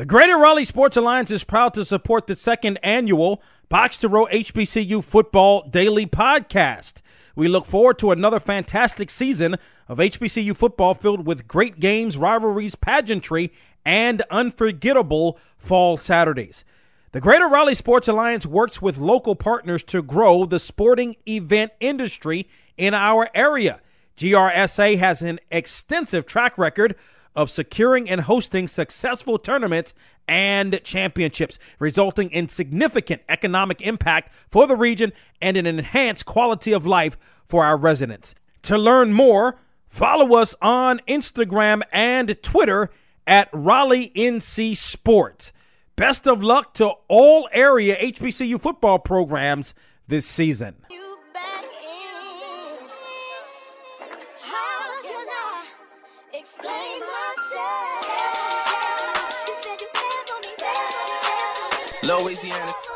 The Greater Raleigh Sports Alliance is proud to support the second annual Box to Row HBCU Football Daily Podcast. We look forward to another fantastic season of HBCU football filled with great games, rivalries, pageantry, and unforgettable fall Saturdays. The Greater Raleigh Sports Alliance works with local partners to grow the sporting event industry in our area. GRSA has an extensive track record of securing and hosting successful tournaments and championships, resulting in significant economic impact for the region and an enhanced quality of life for our residents. To learn more, follow us on Instagram and Twitter at Raleigh NC Sports. Best of luck to all area HBCU football programs this season.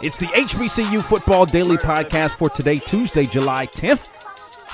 It's the HBCU Football Daily Podcast for today, Tuesday, July 10th.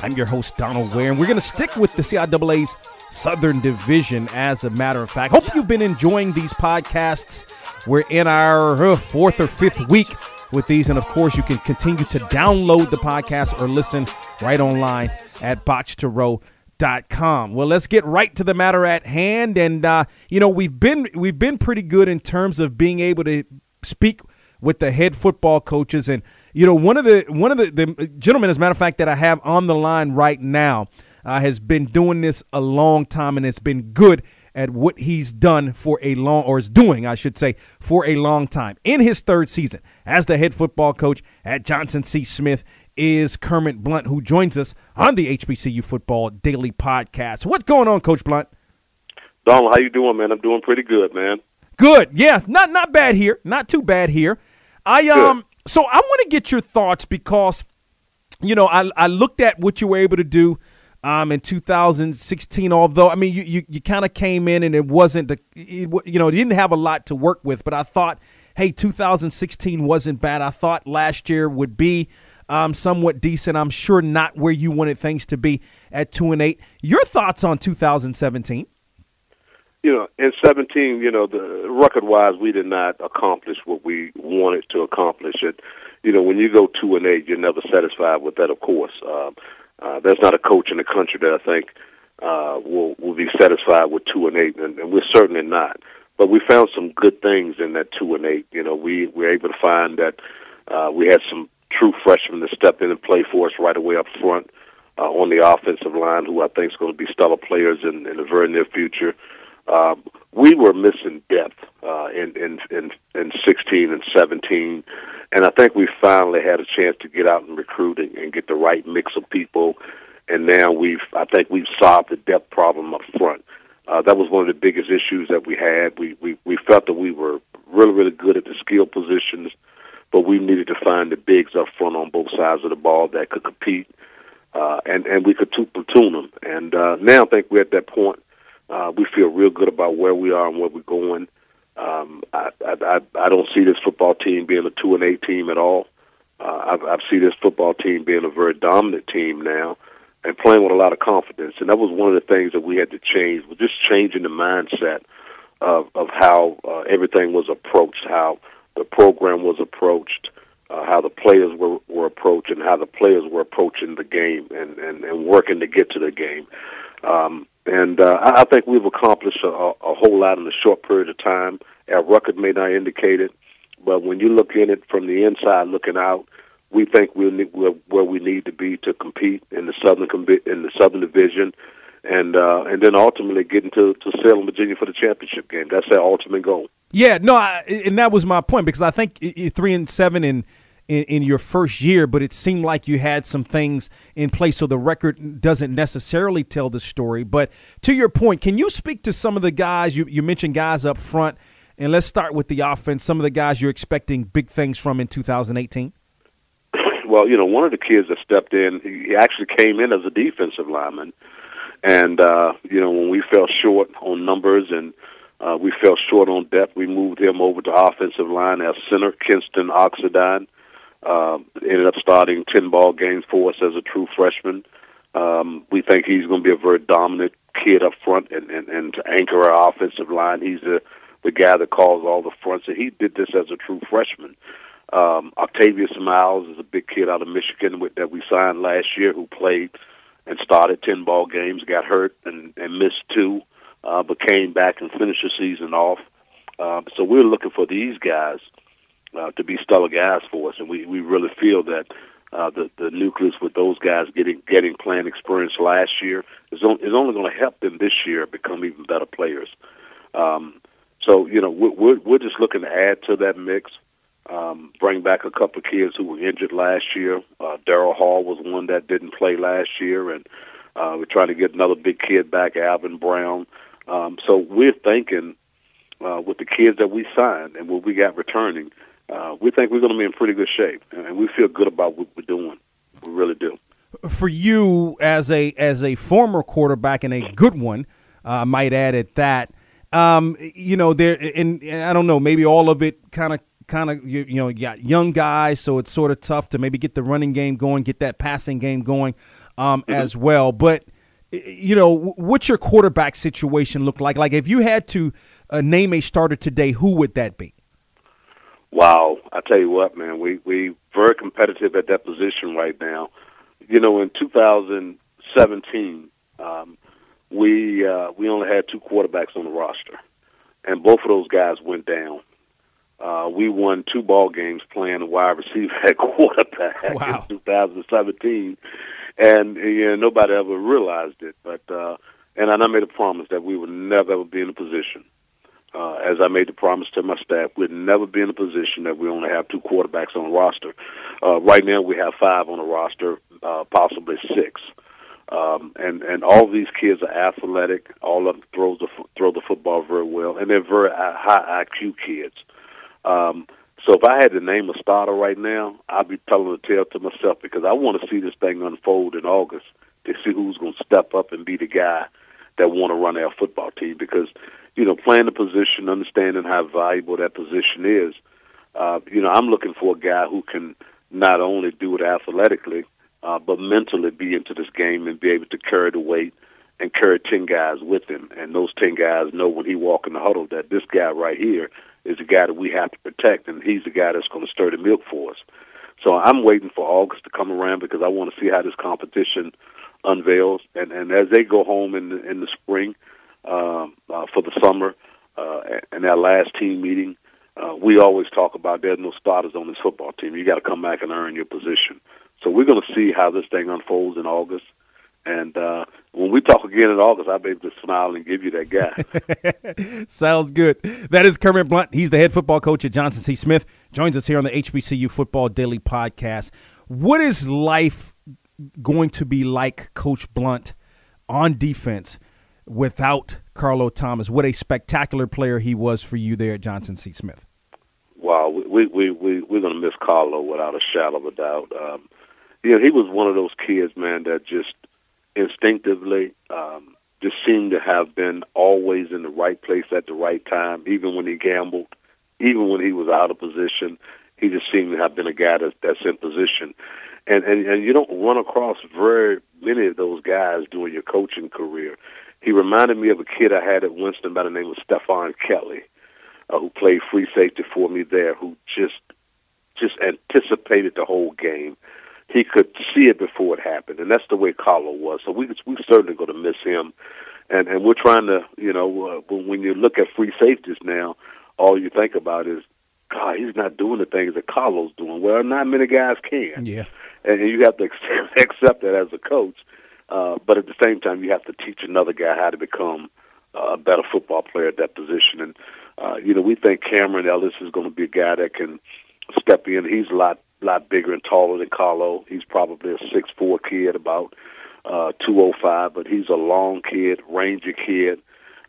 I'm your host, Donald Ware, and we're going to stick with the CIAA's Southern Division as a matter of fact. Hope you've been enjoying these podcasts. We're in our uh, fourth or fifth week with these, and of course, you can continue to download the podcast or listen right online at boxtorow.com. Well, let's get right to the matter at hand, and uh, you know we've been we've been pretty good in terms of being able to speak with the head football coaches. And you know, one of the one of the, the gentlemen, as a matter of fact, that I have on the line right now, uh, has been doing this a long time and it's been good at what he's done for a long or is doing, I should say, for a long time. In his third season as the head football coach at Johnson C. Smith is Kermit Blunt, who joins us on the HBCU Football Daily Podcast. What's going on, Coach Blunt? Donald, how you doing, man? I'm doing pretty good, man. Good. Yeah, not not bad here. Not too bad here. I um so I want to get your thoughts because you know, I I looked at what you were able to do um, in 2016. Although I mean, you you, you kind of came in and it wasn't the it, you know you didn't have a lot to work with, but I thought, hey, 2016 wasn't bad. I thought last year would be um, somewhat decent. I'm sure not where you wanted things to be at two and eight. Your thoughts on 2017? You know, in 17, you know, the record wise, we did not accomplish what we wanted to accomplish. It, you know, when you go two and eight, you're never satisfied with that. Of course, uh, uh, there's not a coach in the country that I think uh, will will be satisfied with two and eight, and, and we're certainly not. But we found some good things in that two and eight. You know, we were able to find that uh, we had some true freshmen that stepped in and play for us right away up front uh, on the offensive line, who I think is going to be stellar players in, in the very near future um, we were missing depth uh, in, in in in 16 and 17, and I think we finally had a chance to get out and recruit and, and get the right mix of people. And now we've, I think we've solved the depth problem up front. Uh, that was one of the biggest issues that we had. We, we we felt that we were really really good at the skill positions, but we needed to find the bigs up front on both sides of the ball that could compete, uh, and and we could platoon them. And uh, now I think we're at that point uh, we feel real good about where we are and where we're going. Um, I, I, I don't see this football team being a two and eight team at all. Uh, I, I see this football team being a very dominant team now and playing with a lot of confidence. And that was one of the things that we had to change, was just changing the mindset of, of how uh, everything was approached, how the program was approached, uh, how the players were, were approached, and how the players were approaching the game and, and, and working to get to the game. Um, and uh, I think we've accomplished a, a whole lot in a short period of time. Our record may not indicate it, but when you look in it from the inside, looking out, we think we're, where we need to be to compete in the southern in the southern division, and uh, and then ultimately getting to to Salem, Virginia for the championship game. That's our ultimate goal. Yeah, no, I, and that was my point because I think three and seven and in, in your first year, but it seemed like you had some things in place. So the record doesn't necessarily tell the story. But to your point, can you speak to some of the guys you, you mentioned guys up front? And let's start with the offense. Some of the guys you're expecting big things from in 2018. Well, you know, one of the kids that stepped in, he actually came in as a defensive lineman, and uh, you know, when we fell short on numbers and uh, we fell short on depth, we moved him over to offensive line as center, Kinston Oxidine. Um, ended up starting 10 ball games for us as a true freshman. Um, we think he's going to be a very dominant kid up front and, and, and to anchor our offensive line. He's a the guy that calls all the fronts, and he did this as a true freshman. Um, Octavius Miles is a big kid out of Michigan with, that we signed last year who played and started 10 ball games, got hurt and, and missed two, uh, but came back and finished the season off. Uh, so we're looking for these guys uh, to be stellar guys for us, and we, we really feel that uh, the the nucleus with those guys getting getting playing experience last year is, on, is only going to help them this year become even better players. Um, so you know we're, we're we're just looking to add to that mix. Um, bring back a couple of kids who were injured last year. Uh, Daryl Hall was one that didn't play last year, and uh, we're trying to get another big kid back, Alvin Brown. Um, so we're thinking uh, with the kids that we signed and what we got returning, uh, we think we're going to be in pretty good shape, and we feel good about what we're doing. We really do. For you, as a as a former quarterback and a good one, uh, I might add at that. Um, you know, there and, and I don't know, maybe all of it kind of kind of you, you, know you got young guys, so it's sort of tough to maybe get the running game going, get that passing game going um, mm-hmm. as well. But you know, what's your quarterback situation look like? Like if you had to uh, name a starter today, who would that be? Wow, I tell you what, man, we we very competitive at that position right now. You know, in 2017, um, we uh, we only had two quarterbacks on the roster, and both of those guys went down. Uh, we won two ball games playing a wide receiver at quarterback wow. in 2017, and you know, nobody ever realized it. But uh, and I made a promise that we would never ever be in a position uh, as I made the promise to my staff, we'd never be in a position that we only have two quarterbacks on the roster. Uh, right now, we have five on the roster, uh, possibly six. Um, and and all these kids are athletic. All of them throws the throw the football very well, and they're very high IQ kids. Um, so if I had to name a starter right now, I'd be telling the tale to myself because I want to see this thing unfold in August to see who's going to step up and be the guy that want to run our football team because you know, playing the position, understanding how valuable that position is. Uh, you know, I'm looking for a guy who can not only do it athletically, uh, but mentally be into this game and be able to carry the weight and carry 10 guys with him. And those 10 guys know when he walk in the huddle that this guy right here is the guy that we have to protect, and he's the guy that's going to stir the milk for us. So I'm waiting for August to come around because I want to see how this competition unveils. And, and as they go home in the, in the spring – um, uh, for the summer. Uh, and that last team meeting, uh, we always talk about there's no starters on this football team. You got to come back and earn your position. So we're going to see how this thing unfolds in August. And uh, when we talk again in August, I'll be able to smile and give you that guy. Sounds good. That is Kermit Blunt. He's the head football coach at Johnson C. Smith. Joins us here on the HBCU Football Daily Podcast. What is life going to be like, Coach Blunt, on defense without Carlo Thomas. What a spectacular player he was for you there at Johnson C. Smith. Wow, we we we we're gonna miss Carlo without a shadow of a doubt. Um, you know, he was one of those kids, man, that just instinctively um, just seemed to have been always in the right place at the right time, even when he gambled, even when he was out of position. He just seemed to have been a guy that's, that's in position, and, and and you don't run across very many of those guys during your coaching career. He reminded me of a kid I had at Winston by the name of Stefan Kelly, uh, who played free safety for me there, who just just anticipated the whole game. He could see it before it happened, and that's the way Carlo was. So we we certainly going to miss him, and and we're trying to you know uh, when, you look at free safeties now, all you think about is God, he's not doing the things that Carlo's doing. Well, not many guys can. Yeah. And you have to accept that as a coach. Uh, but at the same time, you have to teach another guy how to become uh, a better football player at that position. And uh, you know, we think Cameron Ellis is going to be a guy that can step in. He's a lot lot bigger and taller than Carlo. He's probably a six four kid, about uh, two oh five, but he's a long kid, rangy kid.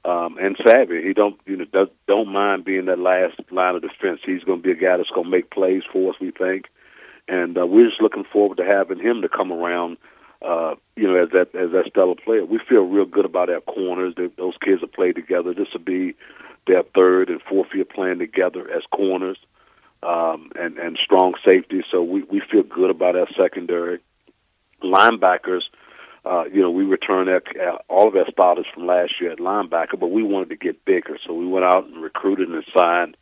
Um, and savvy. He don't you know does, don't mind being that last line of defense. He's going to be a guy that's going to make plays for us. We think, and uh, we're just looking forward to having him to come around uh, you know, as that as that stellar player. We feel real good about our corners. They, those kids have played together. This will be their third and fourth year playing together as corners um, and and strong safety. So we we feel good about our secondary linebackers. uh, you know, we returned our, all of our starters from last year at linebacker, but we wanted to get bigger, so we went out and recruited and signed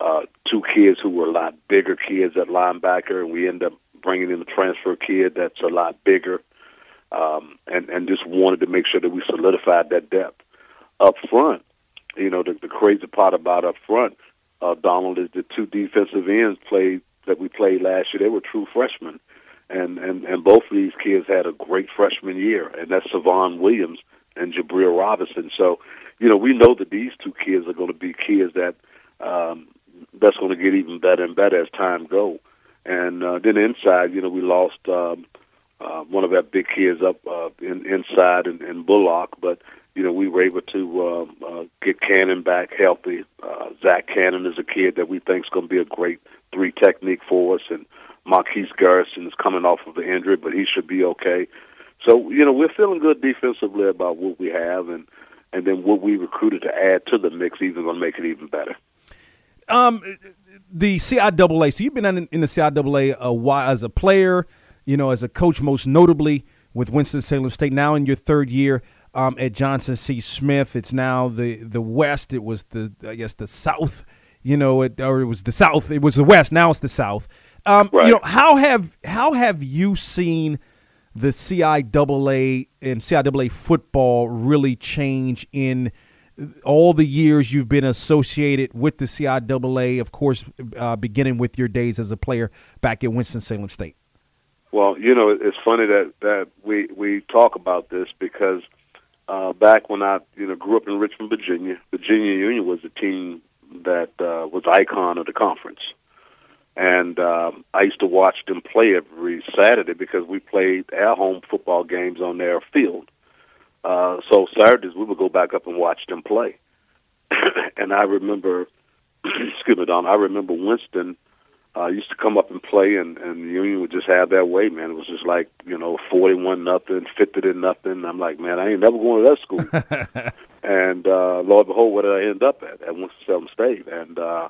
uh, two kids who were a lot bigger kids at linebacker, and we ended up bringing in a transfer kid that's a lot bigger, um, and and just wanted to make sure that we solidified that depth up front. You know, the, the crazy part about up front, uh, Donald, is the two defensive ends played that we played last year. They were true freshmen and and and both of these kids had a great freshman year, and that's Savon Williams and Jabril Robinson. So, you know, we know that these two kids are going to be kids that um, that's going to get even better and better as time go. And uh, then inside, you know, we lost um, uh, one of our big kids up uh, in, inside in, in Bullock, but you know, we were able to um, uh, get Cannon back healthy. Uh, Zach Cannon is a kid that we think is going to be a great three technique for us, and Marquise Garrison is coming off of the injury, but he should be okay. So you know we're feeling good defensively about what we have, and and then what we recruited to add to the mix even going to make it even better. Um, the CIAA. So you've been in, in the CIAA a while as a player, you know, as a coach, most notably with Winston Salem State. Now in your third year um, at Johnson C. Smith, it's now the the West. It was the I guess the South. You know, it or it was the South. It was the West. Now it's the South. Um, right. You know, how have how have you seen the CIAA and CIAA football really change in all the years you've been associated with the CIAA? Of course, uh, beginning with your days as a player back at Winston Salem State. Well, you know, it's funny that that we we talk about this because uh, back when I you know grew up in Richmond, Virginia, Virginia Union was the team that uh, was icon of the conference and um, I used to watch them play every Saturday because we played our home football games on their field. Uh, so Saturdays we would go back up and watch them play. and I remember, excuse me, Don. I remember Winston uh, used to come up and play, and and the Union would just have that way, man. It was just like you know, forty-one nothing, fifty to nothing. I'm like, man, I ain't never going to that school. and uh, Lord behold, where did I end up at? At Winston Salem State, and. uh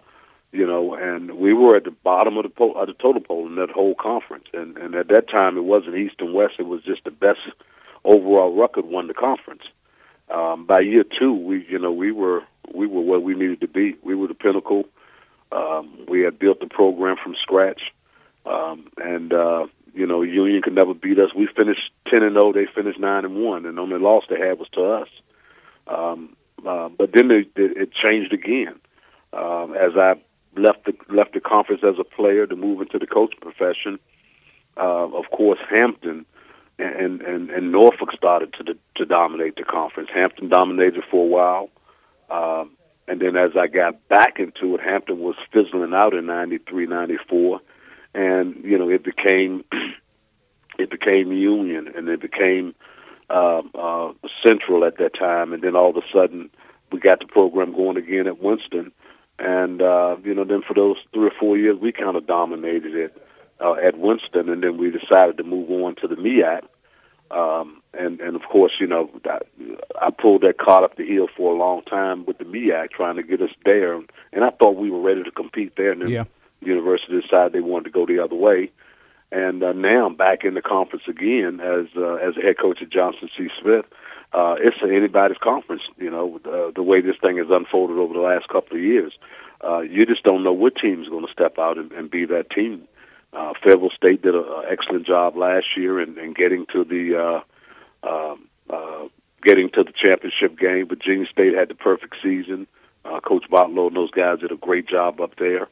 you know, and we were at the bottom of the po- of the total poll in that whole conference. And and at that time, it wasn't East and West; it was just the best overall record won the conference. Um, by year two, we you know we were we were where we needed to be. We were the pinnacle. Um, we had built the program from scratch, um, and uh, you know Union could never beat us. We finished ten and zero. they finished nine and one, and the only loss they had was to us. Um, uh, but then it changed again um, as I left the left the conference as a player to move into the coaching profession. Uh, of course, Hampton and, and and Norfolk started to to dominate the conference. Hampton dominated for a while, um, and then as I got back into it, Hampton was fizzling out in '93, '94, and you know it became it became Union, and it became uh, uh, Central at that time, and then all of a sudden we got the program going again at Winston and uh, you know, then for those three or four years, we kind of dominated it uh, at Winston, and then we decided to move on to the MEAC. Um, and and of course, you know, that, I pulled that cart up the hill for a long time with the MEAC, trying to get us there, and I thought we were ready to compete there. And then yeah. the university decided they wanted to go the other way. And uh, now I'm back in the conference again as uh, as a head coach at Johnson C. Smith uh, it's anybody's conference. You know, uh, the way this thing has unfolded over the last couple of years, uh, you just don't know what team is going to step out and, and be that team. Uh, Fayetteville State did an excellent job last year in, in getting to the uh, um, uh, getting to the championship game. Virginia State had the perfect season. Uh, Coach Barlow and those guys did a great job up there.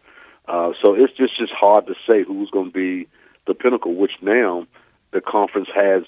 Uh, so it's just just hard to say who's going to be the pinnacle. Which now the conference has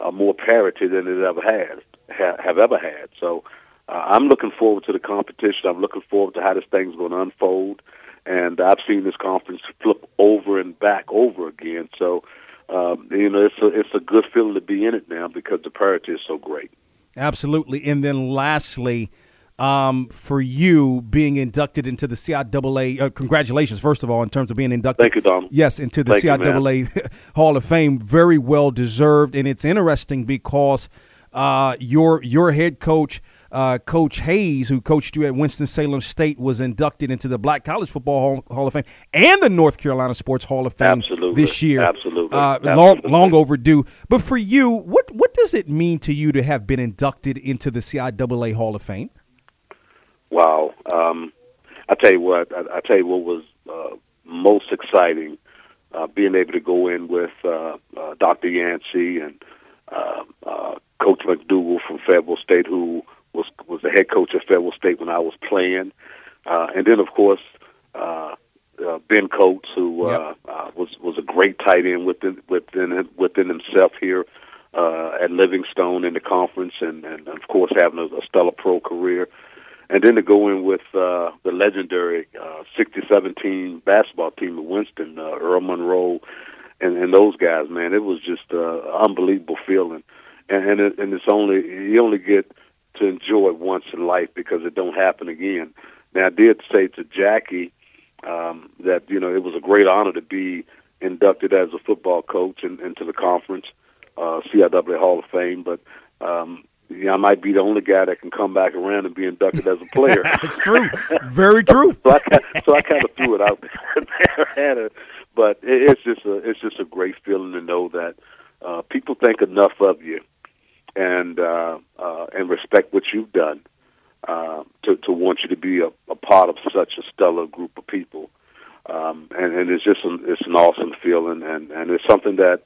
uh, more parity than it ever has ha- have ever had. So uh, I'm looking forward to the competition. I'm looking forward to how this thing's going to unfold. And I've seen this conference flip over and back over again. So um, you know, it's a it's a good feeling to be in it now because the parity is so great. Absolutely. And then lastly, um, for you being inducted into the CIAA. Uh, congratulations, first of all, in terms of being inducted. Thank you, Dom. Yes, into the Thank CIAA you, Hall of Fame. Very well deserved, and it's interesting because uh, your your head coach. Uh, coach Hayes, who coached you at Winston-Salem State, was inducted into the Black College Football Hall, Hall of Fame and the North Carolina Sports Hall of Fame Absolutely. this year. Absolutely. Uh, Absolutely. Long, long overdue. But for you, what what does it mean to you to have been inducted into the CIAA Hall of Fame? Wow. Um, I tell you what. I, I tell you what was uh, most exciting. Uh, being able to go in with uh, uh, Dr. Yancey and uh, uh, Coach McDougal from Fayetteville State, who was was the head coach at Fayetteville State when I was playing, uh, and then of course uh, uh, Ben Coates, who uh, uh, was was a great tight end within within within himself here uh, at Livingstone in the conference, and, and of course having a, a stellar pro career. And then to go in with uh, the legendary uh, 67 team basketball team of Winston, uh, Earl Monroe, and, and those guys, man, it was just uh, an unbelievable feeling. And and, it, and it's only you only get to enjoy once in life because it don't happen again. Now I did say to Jackie um, that you know it was a great honor to be inducted as a football coach in, into the conference, uh, CIAA Hall of Fame, but um, yeah, I might be the only guy that can come back around and be inducted as a player. That's true. Very true. so I so I kind of threw it out there. but it's just a it's just a great feeling to know that uh, people think enough of you and uh, uh, and respect what you've done uh, to to want you to be a, a part of such a stellar group of people. Um, and, and it's just an, it's an awesome feeling, and, and it's something that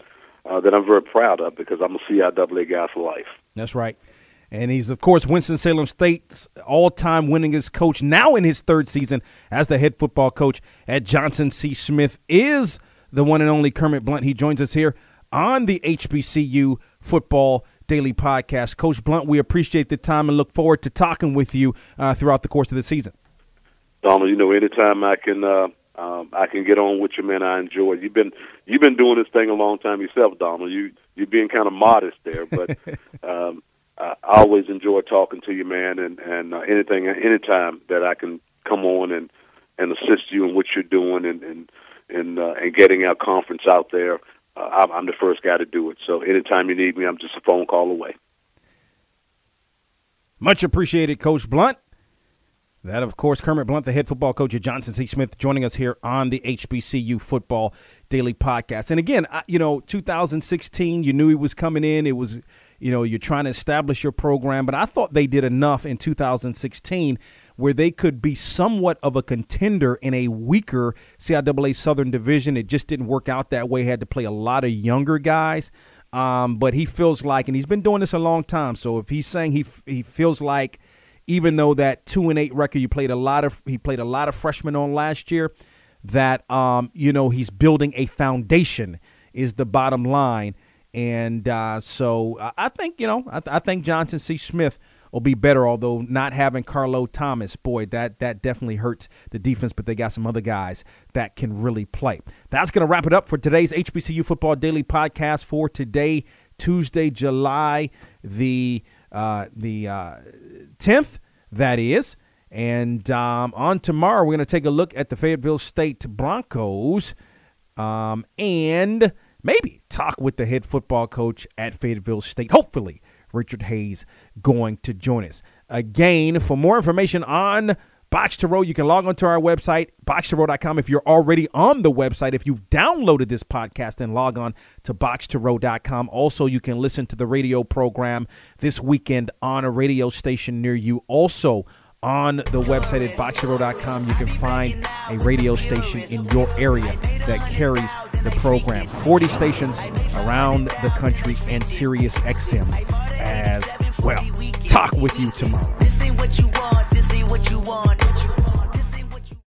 uh, that I'm very proud of because I'm a CIAA guy for life. That's right. And he's, of course, Winston-Salem State's all-time winningest coach, now in his third season as the head football coach at Johnson C. Smith, is the one and only Kermit Blunt. He joins us here on the HBCU Football Daily Podcast. Coach Blunt, we appreciate the time and look forward to talking with you uh, throughout the course of the season. Donald, you know, anytime I can uh, um, I can get on with you, man. I enjoy. You've been you've been doing this thing a long time yourself, Donald. You you're being kind of modest there, but um, I always enjoy talking to you, man. And and uh, anything, anytime that I can come on and and assist you in what you're doing and and and, uh, and getting our conference out there, uh, I'm, I'm the first guy to do it. So anytime you need me, I'm just a phone call away. Much appreciated, Coach Blunt. That, of course, Kermit Blunt, the head football coach at Johnson C. Smith, joining us here on the HBCU Football Daily Podcast. And again, you know, 2016, you knew he was coming in. It was, you know, you're trying to establish your program. But I thought they did enough in 2016 where they could be somewhat of a contender in a weaker CIAA Southern Division. It just didn't work out that way. Had to play a lot of younger guys. Um, but he feels like, and he's been doing this a long time. So if he's saying he he feels like – even though that two and eight record you played a lot of he played a lot of freshmen on last year that um, you know he's building a foundation is the bottom line and uh, so I think you know I, I, think Johnson C. Smith will be better. Although not having Carlo Thomas, boy, that that definitely hurts the defense. But they got some other guys that can really play. That's going to wrap it up for today's HBCU Football Daily Podcast for today, Tuesday, July the uh, the uh, 10th, that is. And um, on tomorrow, we're going to take a look at the Fayetteville State Broncos um, and maybe talk with the head football coach at Fayetteville State. Hopefully, Richard Hayes going to join us. Again, for more information on Box to Row, you can log onto our website, boxtorow.com. If you're already on the website, if you've downloaded this podcast, then log on to boxtorow.com. Also, you can listen to the radio program this weekend on a radio station near you. Also, on the website at boxtorow.com, you can find a radio station in your area that carries the program. 40 stations around the country and Sirius XM as well. Talk with you tomorrow.